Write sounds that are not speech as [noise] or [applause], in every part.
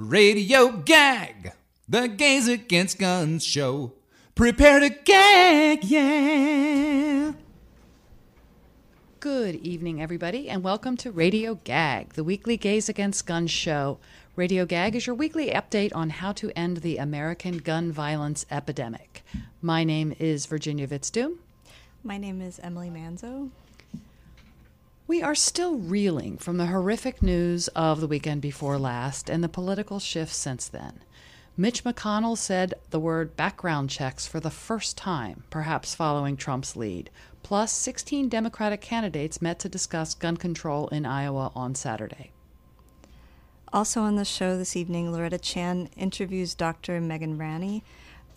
Radio Gag, the Gays Against Guns show. Prepare to gag, yeah. Good evening, everybody, and welcome to Radio Gag, the weekly Gays Against Guns show. Radio Gag is your weekly update on how to end the American gun violence epidemic. My name is Virginia Vitzdoom. My name is Emily Manzo. We are still reeling from the horrific news of the weekend before last and the political shifts since then. Mitch McConnell said the word background checks for the first time, perhaps following Trump's lead. Plus, 16 Democratic candidates met to discuss gun control in Iowa on Saturday. Also on the show this evening, Loretta Chan interviews Dr. Megan Ranney,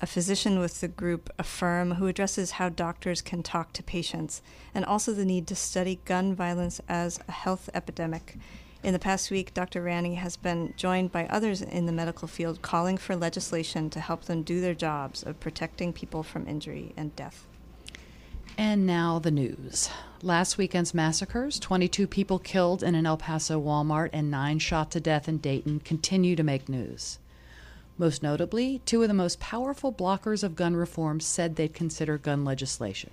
a physician with the group Affirm, who addresses how doctors can talk to patients and also the need to study gun violence as a health epidemic. In the past week, Dr. Ranney has been joined by others in the medical field calling for legislation to help them do their jobs of protecting people from injury and death. And now the news. Last weekend's massacres 22 people killed in an El Paso Walmart and nine shot to death in Dayton continue to make news. Most notably, two of the most powerful blockers of gun reform said they'd consider gun legislation.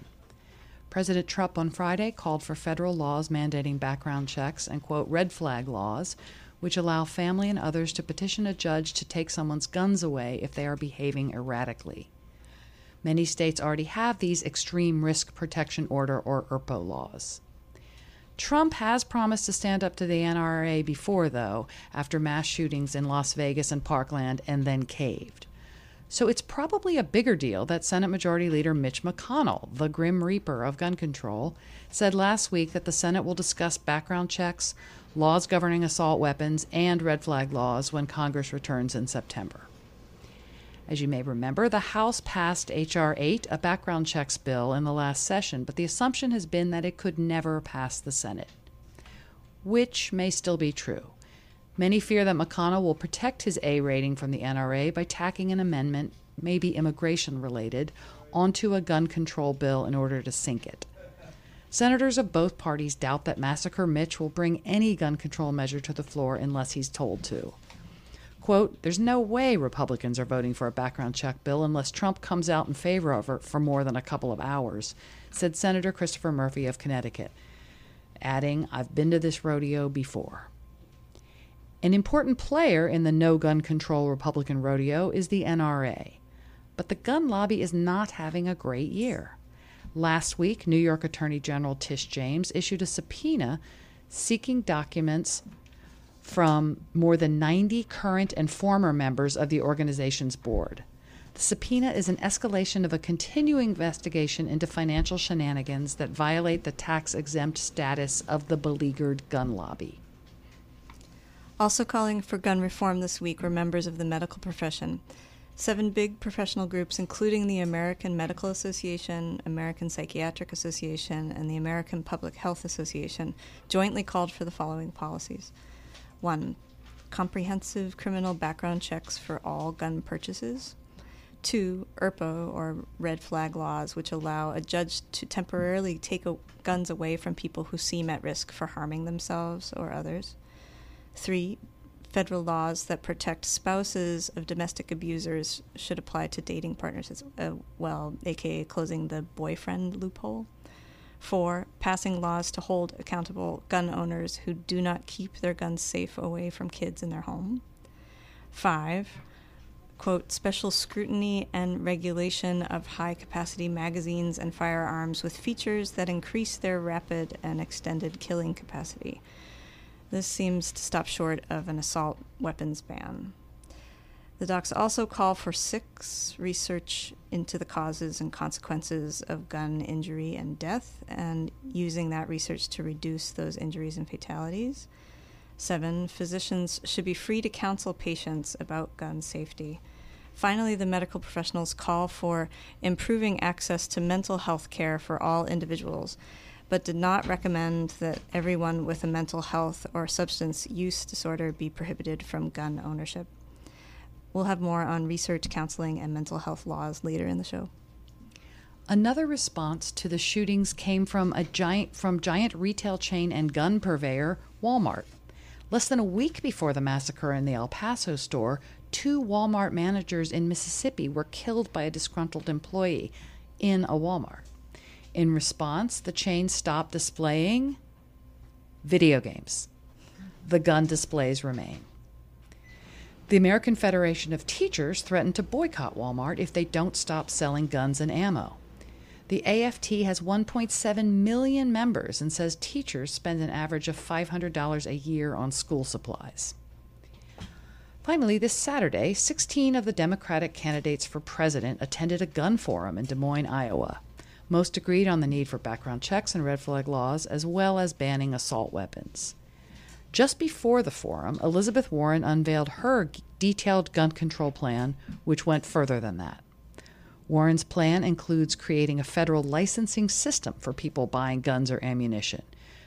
President Trump on Friday called for federal laws mandating background checks and, quote, red flag laws, which allow family and others to petition a judge to take someone's guns away if they are behaving erratically. Many states already have these extreme risk protection order or ERPO laws. Trump has promised to stand up to the NRA before, though, after mass shootings in Las Vegas and Parkland, and then caved. So it's probably a bigger deal that Senate Majority Leader Mitch McConnell, the Grim Reaper of gun control, said last week that the Senate will discuss background checks, laws governing assault weapons, and red flag laws when Congress returns in September. As you may remember, the House passed H.R. 8, a background checks bill, in the last session, but the assumption has been that it could never pass the Senate, which may still be true. Many fear that McConnell will protect his A rating from the NRA by tacking an amendment, maybe immigration related, onto a gun control bill in order to sink it. Senators of both parties doubt that Massacre Mitch will bring any gun control measure to the floor unless he's told to. Quote, There's no way Republicans are voting for a background check bill unless Trump comes out in favor of it for more than a couple of hours, said Senator Christopher Murphy of Connecticut, adding, I've been to this rodeo before. An important player in the no gun control Republican rodeo is the NRA. But the gun lobby is not having a great year. Last week, New York Attorney General Tish James issued a subpoena seeking documents from more than 90 current and former members of the organization's board. The subpoena is an escalation of a continuing investigation into financial shenanigans that violate the tax exempt status of the beleaguered gun lobby. Also calling for gun reform this week were members of the medical profession. Seven big professional groups, including the American Medical Association, American Psychiatric Association, and the American Public Health Association, jointly called for the following policies. One, comprehensive criminal background checks for all gun purchases. Two, ERPO, or red flag laws, which allow a judge to temporarily take a, guns away from people who seem at risk for harming themselves or others. Three, federal laws that protect spouses of domestic abusers should apply to dating partners as uh, well, aka closing the boyfriend loophole. Four, passing laws to hold accountable gun owners who do not keep their guns safe away from kids in their home. Five, quote, special scrutiny and regulation of high capacity magazines and firearms with features that increase their rapid and extended killing capacity. This seems to stop short of an assault weapons ban. The docs also call for six research into the causes and consequences of gun injury and death, and using that research to reduce those injuries and fatalities. Seven, physicians should be free to counsel patients about gun safety. Finally, the medical professionals call for improving access to mental health care for all individuals, but did not recommend that everyone with a mental health or substance use disorder be prohibited from gun ownership. We'll have more on research, counseling, and mental health laws later in the show. Another response to the shootings came from a giant from giant retail chain and gun purveyor Walmart. Less than a week before the massacre in the El Paso store, two Walmart managers in Mississippi were killed by a disgruntled employee in a Walmart. In response, the chain stopped displaying video games. The gun displays remain. The American Federation of Teachers threatened to boycott Walmart if they don't stop selling guns and ammo. The AFT has 1.7 million members and says teachers spend an average of $500 a year on school supplies. Finally, this Saturday, 16 of the Democratic candidates for president attended a gun forum in Des Moines, Iowa. Most agreed on the need for background checks and red flag laws, as well as banning assault weapons. Just before the forum, Elizabeth Warren unveiled her detailed gun control plan, which went further than that. Warren's plan includes creating a federal licensing system for people buying guns or ammunition.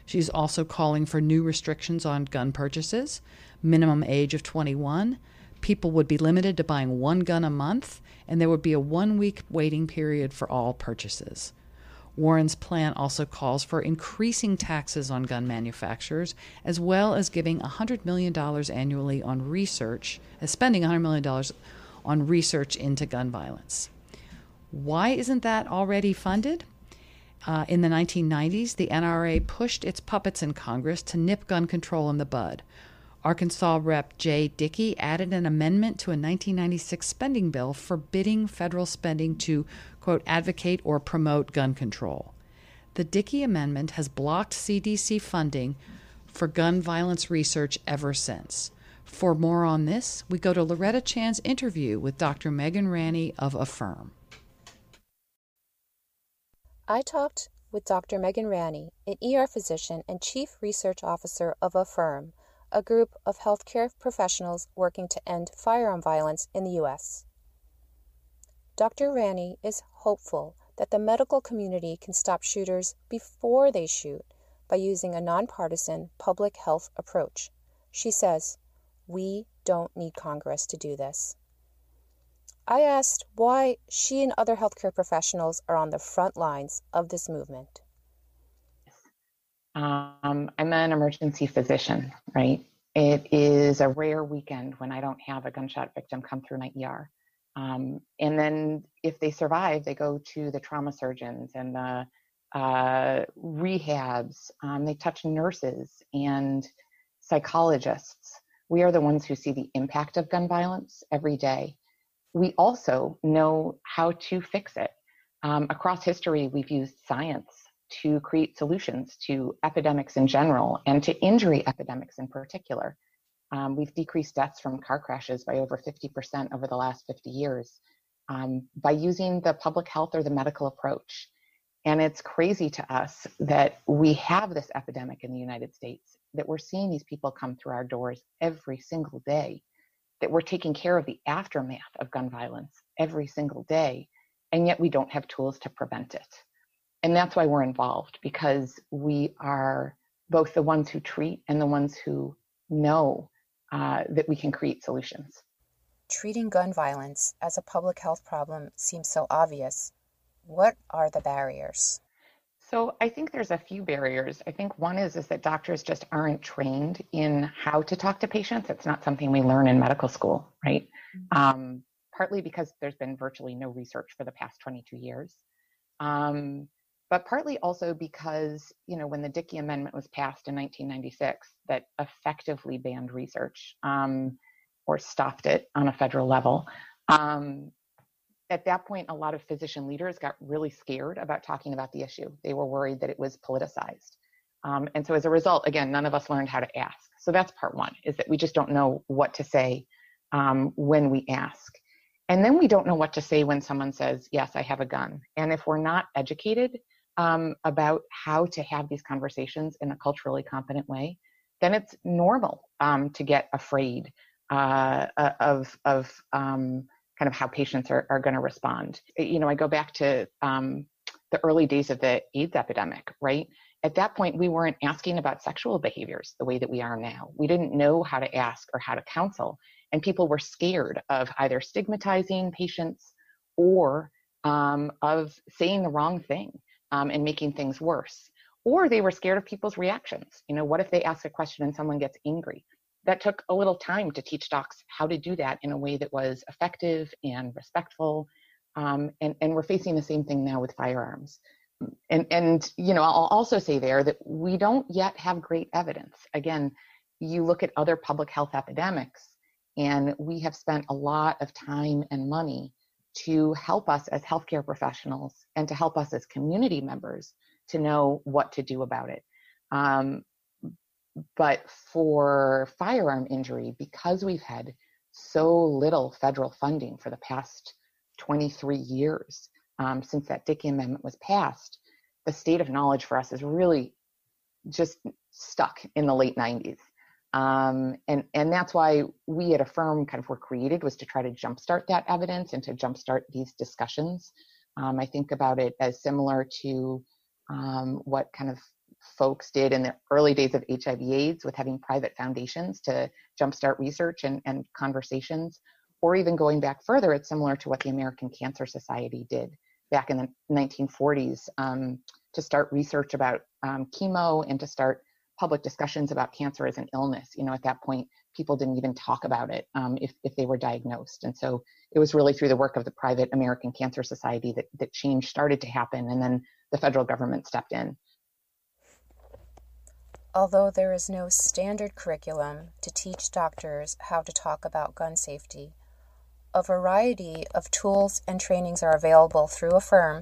She's also calling for new restrictions on gun purchases, minimum age of 21. People would be limited to buying one gun a month, and there would be a one week waiting period for all purchases. Warren's plan also calls for increasing taxes on gun manufacturers, as well as giving $100 million annually on research, as spending $100 million on research into gun violence. Why isn't that already funded? Uh, in the 1990s, the NRA pushed its puppets in Congress to nip gun control in the bud. Arkansas Rep. Jay Dickey added an amendment to a 1996 spending bill forbidding federal spending to, quote, advocate or promote gun control. The Dickey Amendment has blocked CDC funding for gun violence research ever since. For more on this, we go to Loretta Chan's interview with Dr. Megan Ranney of Affirm. I talked with Dr. Megan Ranney, an ER physician and Chief Research Officer of Affirm, a group of healthcare professionals working to end firearm violence in the U.S. Dr. Ranney is hopeful that the medical community can stop shooters before they shoot by using a nonpartisan public health approach. She says, We don't need Congress to do this. I asked why she and other healthcare professionals are on the front lines of this movement. Um, I'm an emergency physician, right? It is a rare weekend when I don't have a gunshot victim come through my ER. Um, and then if they survive, they go to the trauma surgeons and the uh, rehabs. Um, they touch nurses and psychologists. We are the ones who see the impact of gun violence every day we also know how to fix it. Um, across history, we've used science to create solutions to epidemics in general and to injury epidemics in particular. Um, we've decreased deaths from car crashes by over 50% over the last 50 years um, by using the public health or the medical approach. And it's crazy to us that we have this epidemic in the United States, that we're seeing these people come through our doors every single day that we're taking care of the aftermath of gun violence every single day, and yet we don't have tools to prevent it. And that's why we're involved because we are both the ones who treat and the ones who know uh, that we can create solutions. Treating gun violence as a public health problem seems so obvious. What are the barriers? So I think there's a few barriers. I think one is is that doctors just aren't trained in how to talk to patients. It's not something we learn in medical school, right? Mm-hmm. Um, partly because there's been virtually no research for the past 22 years, um, but partly also because you know when the Dickey Amendment was passed in 1996, that effectively banned research um, or stopped it on a federal level. Um, at that point, a lot of physician leaders got really scared about talking about the issue. They were worried that it was politicized. Um, and so as a result, again, none of us learned how to ask. So that's part one, is that we just don't know what to say um, when we ask. And then we don't know what to say when someone says, yes, I have a gun. And if we're not educated um, about how to have these conversations in a culturally competent way, then it's normal um, to get afraid uh, of, of um, kind of how patients are, are going to respond. You know, I go back to um, the early days of the AIDS epidemic, right? At that point, we weren't asking about sexual behaviors the way that we are now. We didn't know how to ask or how to counsel. And people were scared of either stigmatizing patients or um, of saying the wrong thing um, and making things worse. Or they were scared of people's reactions. You know, what if they ask a question and someone gets angry? that took a little time to teach docs how to do that in a way that was effective and respectful. Um, and, and we're facing the same thing now with firearms. And, and, you know, I'll also say there that we don't yet have great evidence. Again, you look at other public health epidemics, and we have spent a lot of time and money to help us as healthcare professionals and to help us as community members to know what to do about it. Um, but for firearm injury, because we've had so little federal funding for the past 23 years um, since that Dickey Amendment was passed, the state of knowledge for us is really just stuck in the late 90s. Um, and, and that's why we at Affirm kind of were created was to try to jumpstart that evidence and to jumpstart these discussions. Um, I think about it as similar to um, what kind of folks did in the early days of HIV AIDS with having private foundations to jumpstart research and, and conversations, or even going back further, it's similar to what the American Cancer Society did back in the 1940s um, to start research about um, chemo and to start public discussions about cancer as an illness. You know, at that point, people didn't even talk about it um, if, if they were diagnosed. And so it was really through the work of the private American Cancer Society that, that change started to happen. And then the federal government stepped in. Although there is no standard curriculum to teach doctors how to talk about gun safety, a variety of tools and trainings are available through Affirm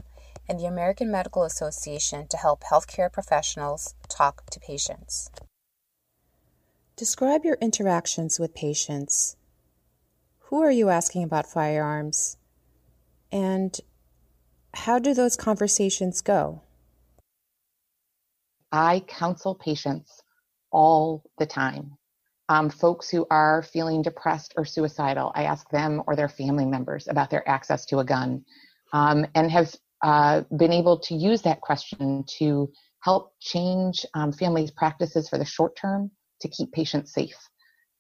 and the American Medical Association to help healthcare professionals talk to patients. Describe your interactions with patients. Who are you asking about firearms? And how do those conversations go? I counsel patients all the time. Um, folks who are feeling depressed or suicidal, I ask them or their family members about their access to a gun um, and have uh, been able to use that question to help change um, families' practices for the short term to keep patients safe.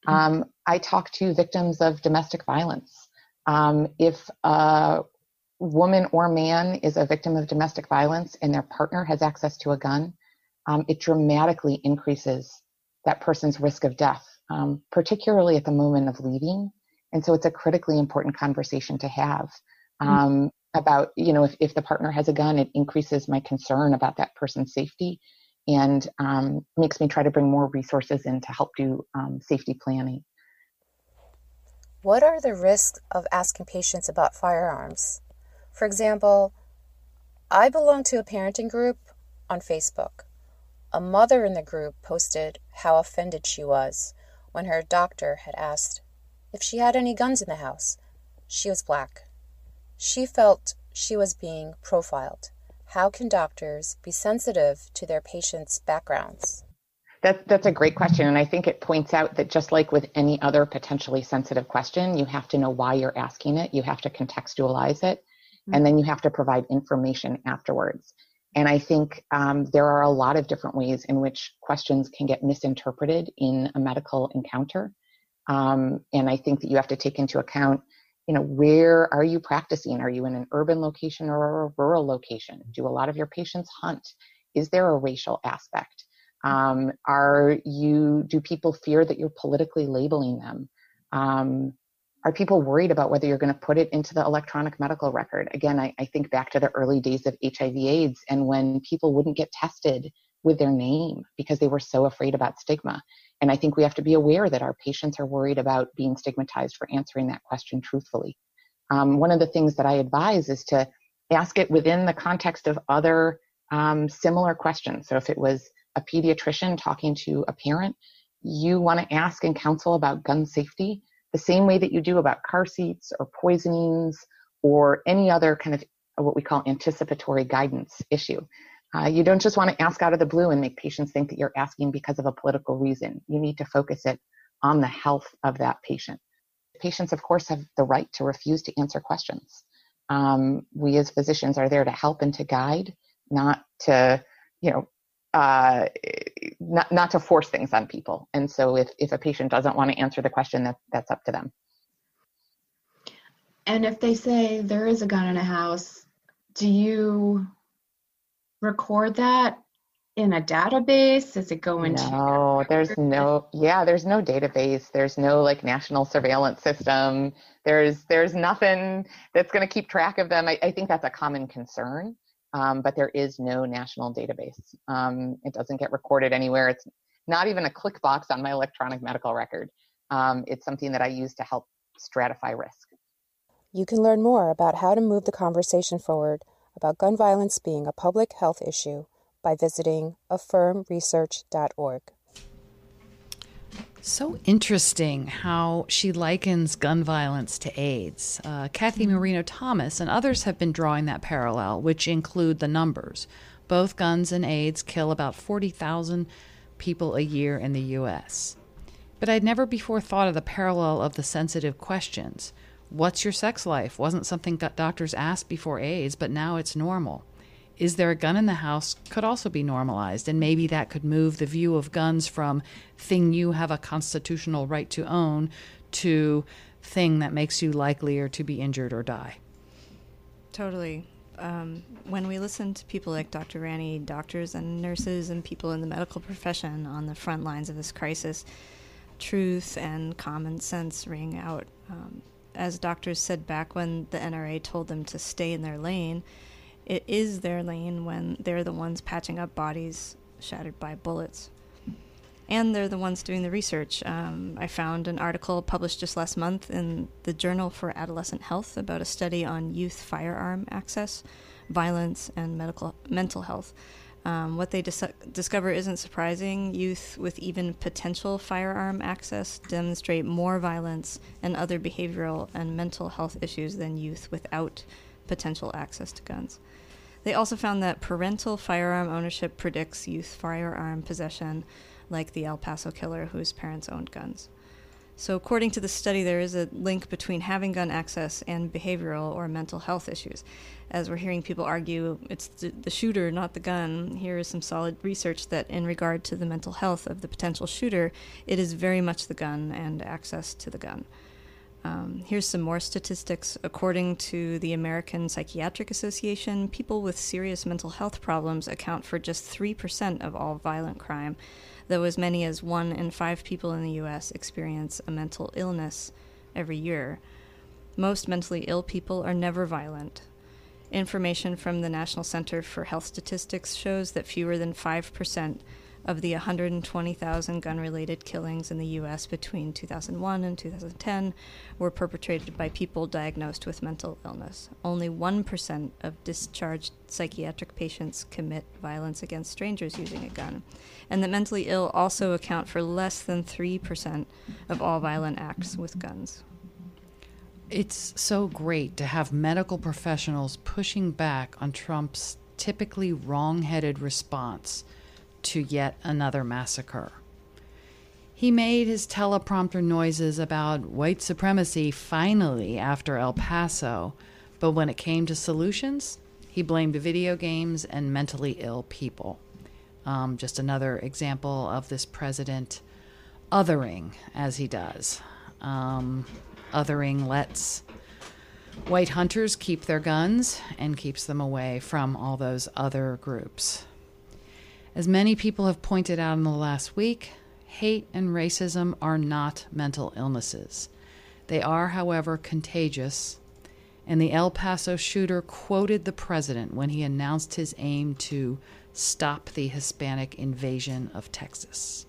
Mm-hmm. Um, I talk to victims of domestic violence. Um, if a woman or man is a victim of domestic violence and their partner has access to a gun, um, it dramatically increases that person's risk of death, um, particularly at the moment of leaving. And so it's a critically important conversation to have mm-hmm. um, about, you know, if, if the partner has a gun, it increases my concern about that person's safety and um, makes me try to bring more resources in to help do um, safety planning. What are the risks of asking patients about firearms? For example, I belong to a parenting group on Facebook. A mother in the group posted how offended she was when her doctor had asked if she had any guns in the house. She was black. She felt she was being profiled. How can doctors be sensitive to their patients' backgrounds? That, that's a great question. And I think it points out that just like with any other potentially sensitive question, you have to know why you're asking it, you have to contextualize it, mm-hmm. and then you have to provide information afterwards. And I think um, there are a lot of different ways in which questions can get misinterpreted in a medical encounter. Um, and I think that you have to take into account, you know, where are you practicing? Are you in an urban location or a rural location? Do a lot of your patients hunt? Is there a racial aspect? Um, are you? Do people fear that you're politically labeling them? Um, are people worried about whether you're going to put it into the electronic medical record? Again, I, I, think back to the early days of HIV AIDS and when people wouldn't get tested with their name because they were so afraid about stigma. And I think we have to be aware that our patients are worried about being stigmatized for answering that question truthfully. Um, one of the things that I advise is to ask it within the context of other um, similar questions. So if it was a pediatrician talking to a parent, you want to ask and counsel about gun safety the same way that you do about car seats or poisonings or any other kind of what we call anticipatory guidance issue. Uh, you don't just want to ask out of the blue and make patients think that you're asking because of a political reason. You need to focus it on the health of that patient. Patients, of course, have the right to refuse to answer questions. Um, we as physicians are there to help and to guide, not to, you know, uh, not not to force things on people. And so if if a patient doesn't want to answer the question, that that's up to them. And if they say there is a gun in a house, do you record that in a database? Does it go into? No, there's no. Yeah, there's no database. There's no like national surveillance system. There's there's nothing that's going to keep track of them. I, I think that's a common concern, um, but there is no national database. Um, it doesn't get recorded anywhere. It's not even a click box on my electronic medical record. Um, it's something that I use to help stratify risk. You can learn more about how to move the conversation forward about gun violence being a public health issue by visiting affirmresearch.org. So interesting how she likens gun violence to AIDS. Uh, Kathy Marino Thomas and others have been drawing that parallel, which include the numbers. Both guns and AIDS kill about 40,000 people a year in the U.S. But I'd never before thought of the parallel of the sensitive questions. What's your sex life? Wasn't something doctors asked before AIDS, but now it's normal. Is there a gun in the house? Could also be normalized, and maybe that could move the view of guns from thing you have a constitutional right to own to thing that makes you likelier to be injured or die. Totally. Um, when we listen to people like Dr. Ranney, doctors and nurses and people in the medical profession on the front lines of this crisis, truth and common sense ring out. Um, as doctors said back when the NRA told them to stay in their lane, it is their lane when they're the ones patching up bodies shattered by bullets. And they're the ones doing the research. Um, I found an article published just last month in the Journal for Adolescent Health about a study on youth firearm access, violence, and medical mental health. Um, what they dis- discover isn't surprising. Youth with even potential firearm access demonstrate more violence and other behavioral and mental health issues than youth without potential access to guns. They also found that parental firearm ownership predicts youth firearm possession, like the El Paso killer whose parents owned guns. So, according to the study, there is a link between having gun access and behavioral or mental health issues. As we're hearing people argue, it's the, shooter, not the gun. Here is some solid research that, in regard to the mental health of the potential shooter, it is very much the gun and access to the gun. Um, here's some more statistics. According to the American Psychiatric Association, people with serious mental health problems account for just 3% of all violent crime though as many as one in five people in the U.S. experience a mental illness every year. Most mentally ill people are never violent. Information from the National Center for Health Statistics shows that fewer than 5% of the 120,000 gun related killings in the U.S. between 2001 and 2010 were perpetrated by people diagnosed with mental illness. Only 1% of discharged psychiatric patients commit violence against strangers using a gun. And the mentally ill also account for less than 3% of all violent acts with guns. It's so great to have medical professionals pushing back on Trump's typically wrong headed response to yet another massacre. He made his teleprompter noises about white supremacy finally after El Paso, but when it came to solutions, he blamed video games and mentally ill people. Um, just another example of this president othering as he does. Um, othering lets white hunters keep their guns and keeps them away from all those other groups. As many people have pointed out in the last week, hate and racism are not mental illnesses. They are, however, contagious, and the El Paso shooter quoted the president when he announced his aim to stop the Hispanic invasion of Texas.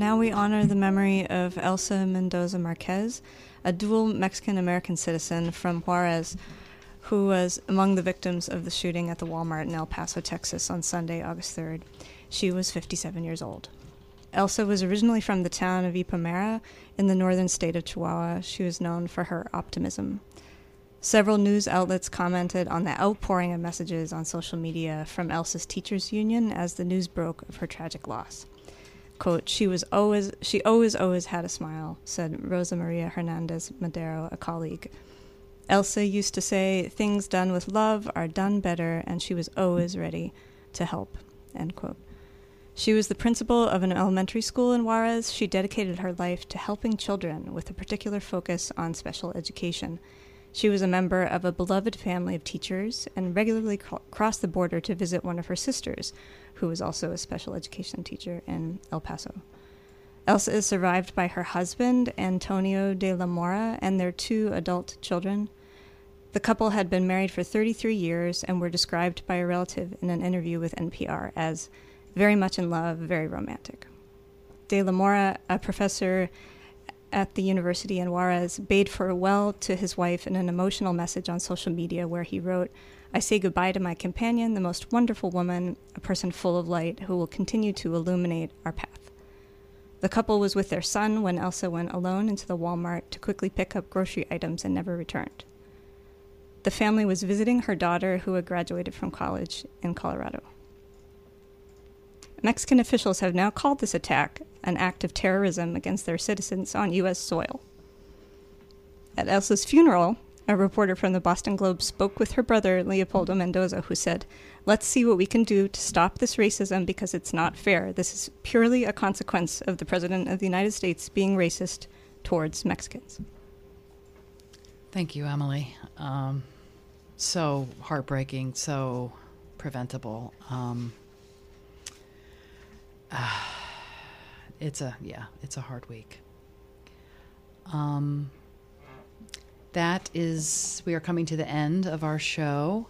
Now we honor the memory of Elsa Mendoza Marquez, a dual Mexican American citizen from Juarez who was among the victims of the shooting at the Walmart in El Paso, Texas on Sunday, August 3rd. She was 57 years old. Elsa was originally from the town of Yepomera in the northern state of Chihuahua. She was known for her optimism. Several news outlets commented on the outpouring of messages on social media from Elsa's teachers union as the news broke of her tragic loss. Quote, she was always she always always had a smile, said Rosa Maria Hernandez Madero, a colleague. Elsa used to say, things done with love are done better, and she was always ready to help. End quote. She was the principal of an elementary school in Juarez. She dedicated her life to helping children with a particular focus on special education. She was a member of a beloved family of teachers and regularly crossed the border to visit one of her sisters, who was also a special education teacher in El Paso. Elsa is survived by her husband, Antonio de la Mora, and their two adult children. The couple had been married for 33 years and were described by a relative in an interview with NPR as very much in love, very romantic. De la Mora, a professor at the university in Juarez, bade farewell to his wife in an emotional message on social media where he wrote, I say goodbye to my companion, the most wonderful woman, a person full of light who will continue to illuminate our path. The couple was with their son when Elsa went alone into the Walmart to quickly pick up grocery items and never returned. The family was visiting her daughter who had graduated from college in Colorado. Mexican officials have now called this attack an act of terrorism against their citizens on U.S. soil. At Elsa's funeral, a reporter from the Boston Globe spoke with her brother, Leopoldo Mendoza, who said, Let's see what we can do to stop this racism because it's not fair. This is purely a consequence of the President of the United States being racist towards Mexicans. Thank you, Emily. Um, so heartbreaking, so preventable. Um, uh, [sighs] it's a yeah, it's a hard week. Um, that is, we are coming to the end of our show,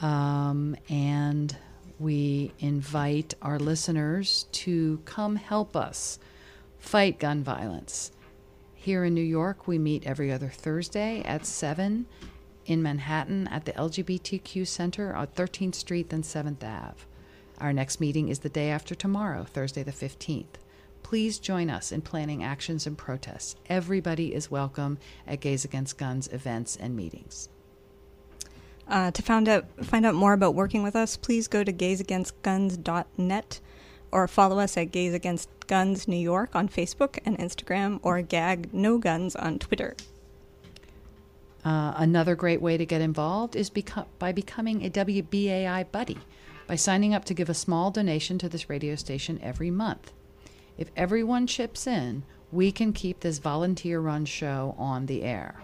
um, and we invite our listeners to come help us fight gun violence. Here in New York, we meet every other Thursday at 7 in Manhattan at the LGBTQ Center on 13th Street and 7th Ave. Our next meeting is the day after tomorrow, Thursday the 15th. Please join us in planning actions and protests. Everybody is welcome at Gays Against Guns events and meetings. Uh, to find out find out more about working with us, please go to gaysagainstguns.net or follow us at Gays Against Guns New York on Facebook and Instagram or Gag No Guns on Twitter. Uh, another great way to get involved is beco- by becoming a WBAI buddy by signing up to give a small donation to this radio station every month. If everyone chips in, we can keep this volunteer run show on the air.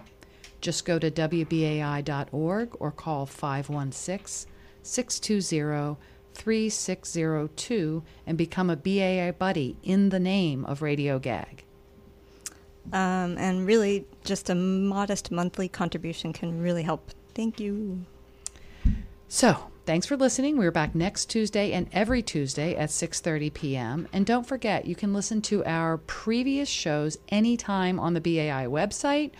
Just go to WBAI.org or call 516 620 3602 and become a BAI buddy in the name of Radio Gag. Um, and really, just a modest monthly contribution can really help. Thank you. So, Thanks for listening. We're back next Tuesday and every Tuesday at 6:30 p.m. And don't forget, you can listen to our previous shows anytime on the BAI website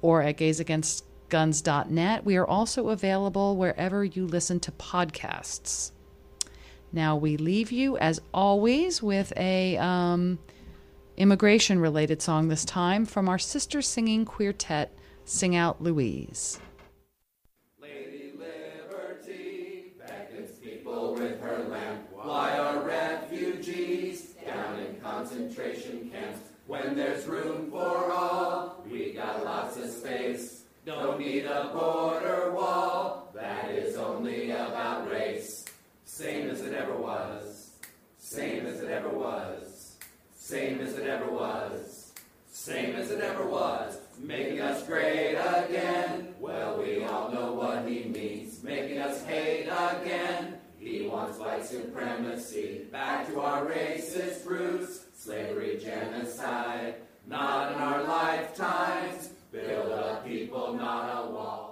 or at gaysagainstguns.net. We are also available wherever you listen to podcasts. Now we leave you as always with a um, immigration related song this time from our sister singing quartet, Sing Out Louise. When there's room for all, we got lots of space. Don't need a border wall, that is only about race. Same as it ever was, same as it ever was, same as it ever was, same as it ever was. Making us great again, well, we all know what he means. Making us hate again. He wants white supremacy, back to our racist roots, slavery, genocide, not in our lifetimes. Build a people, not a wall.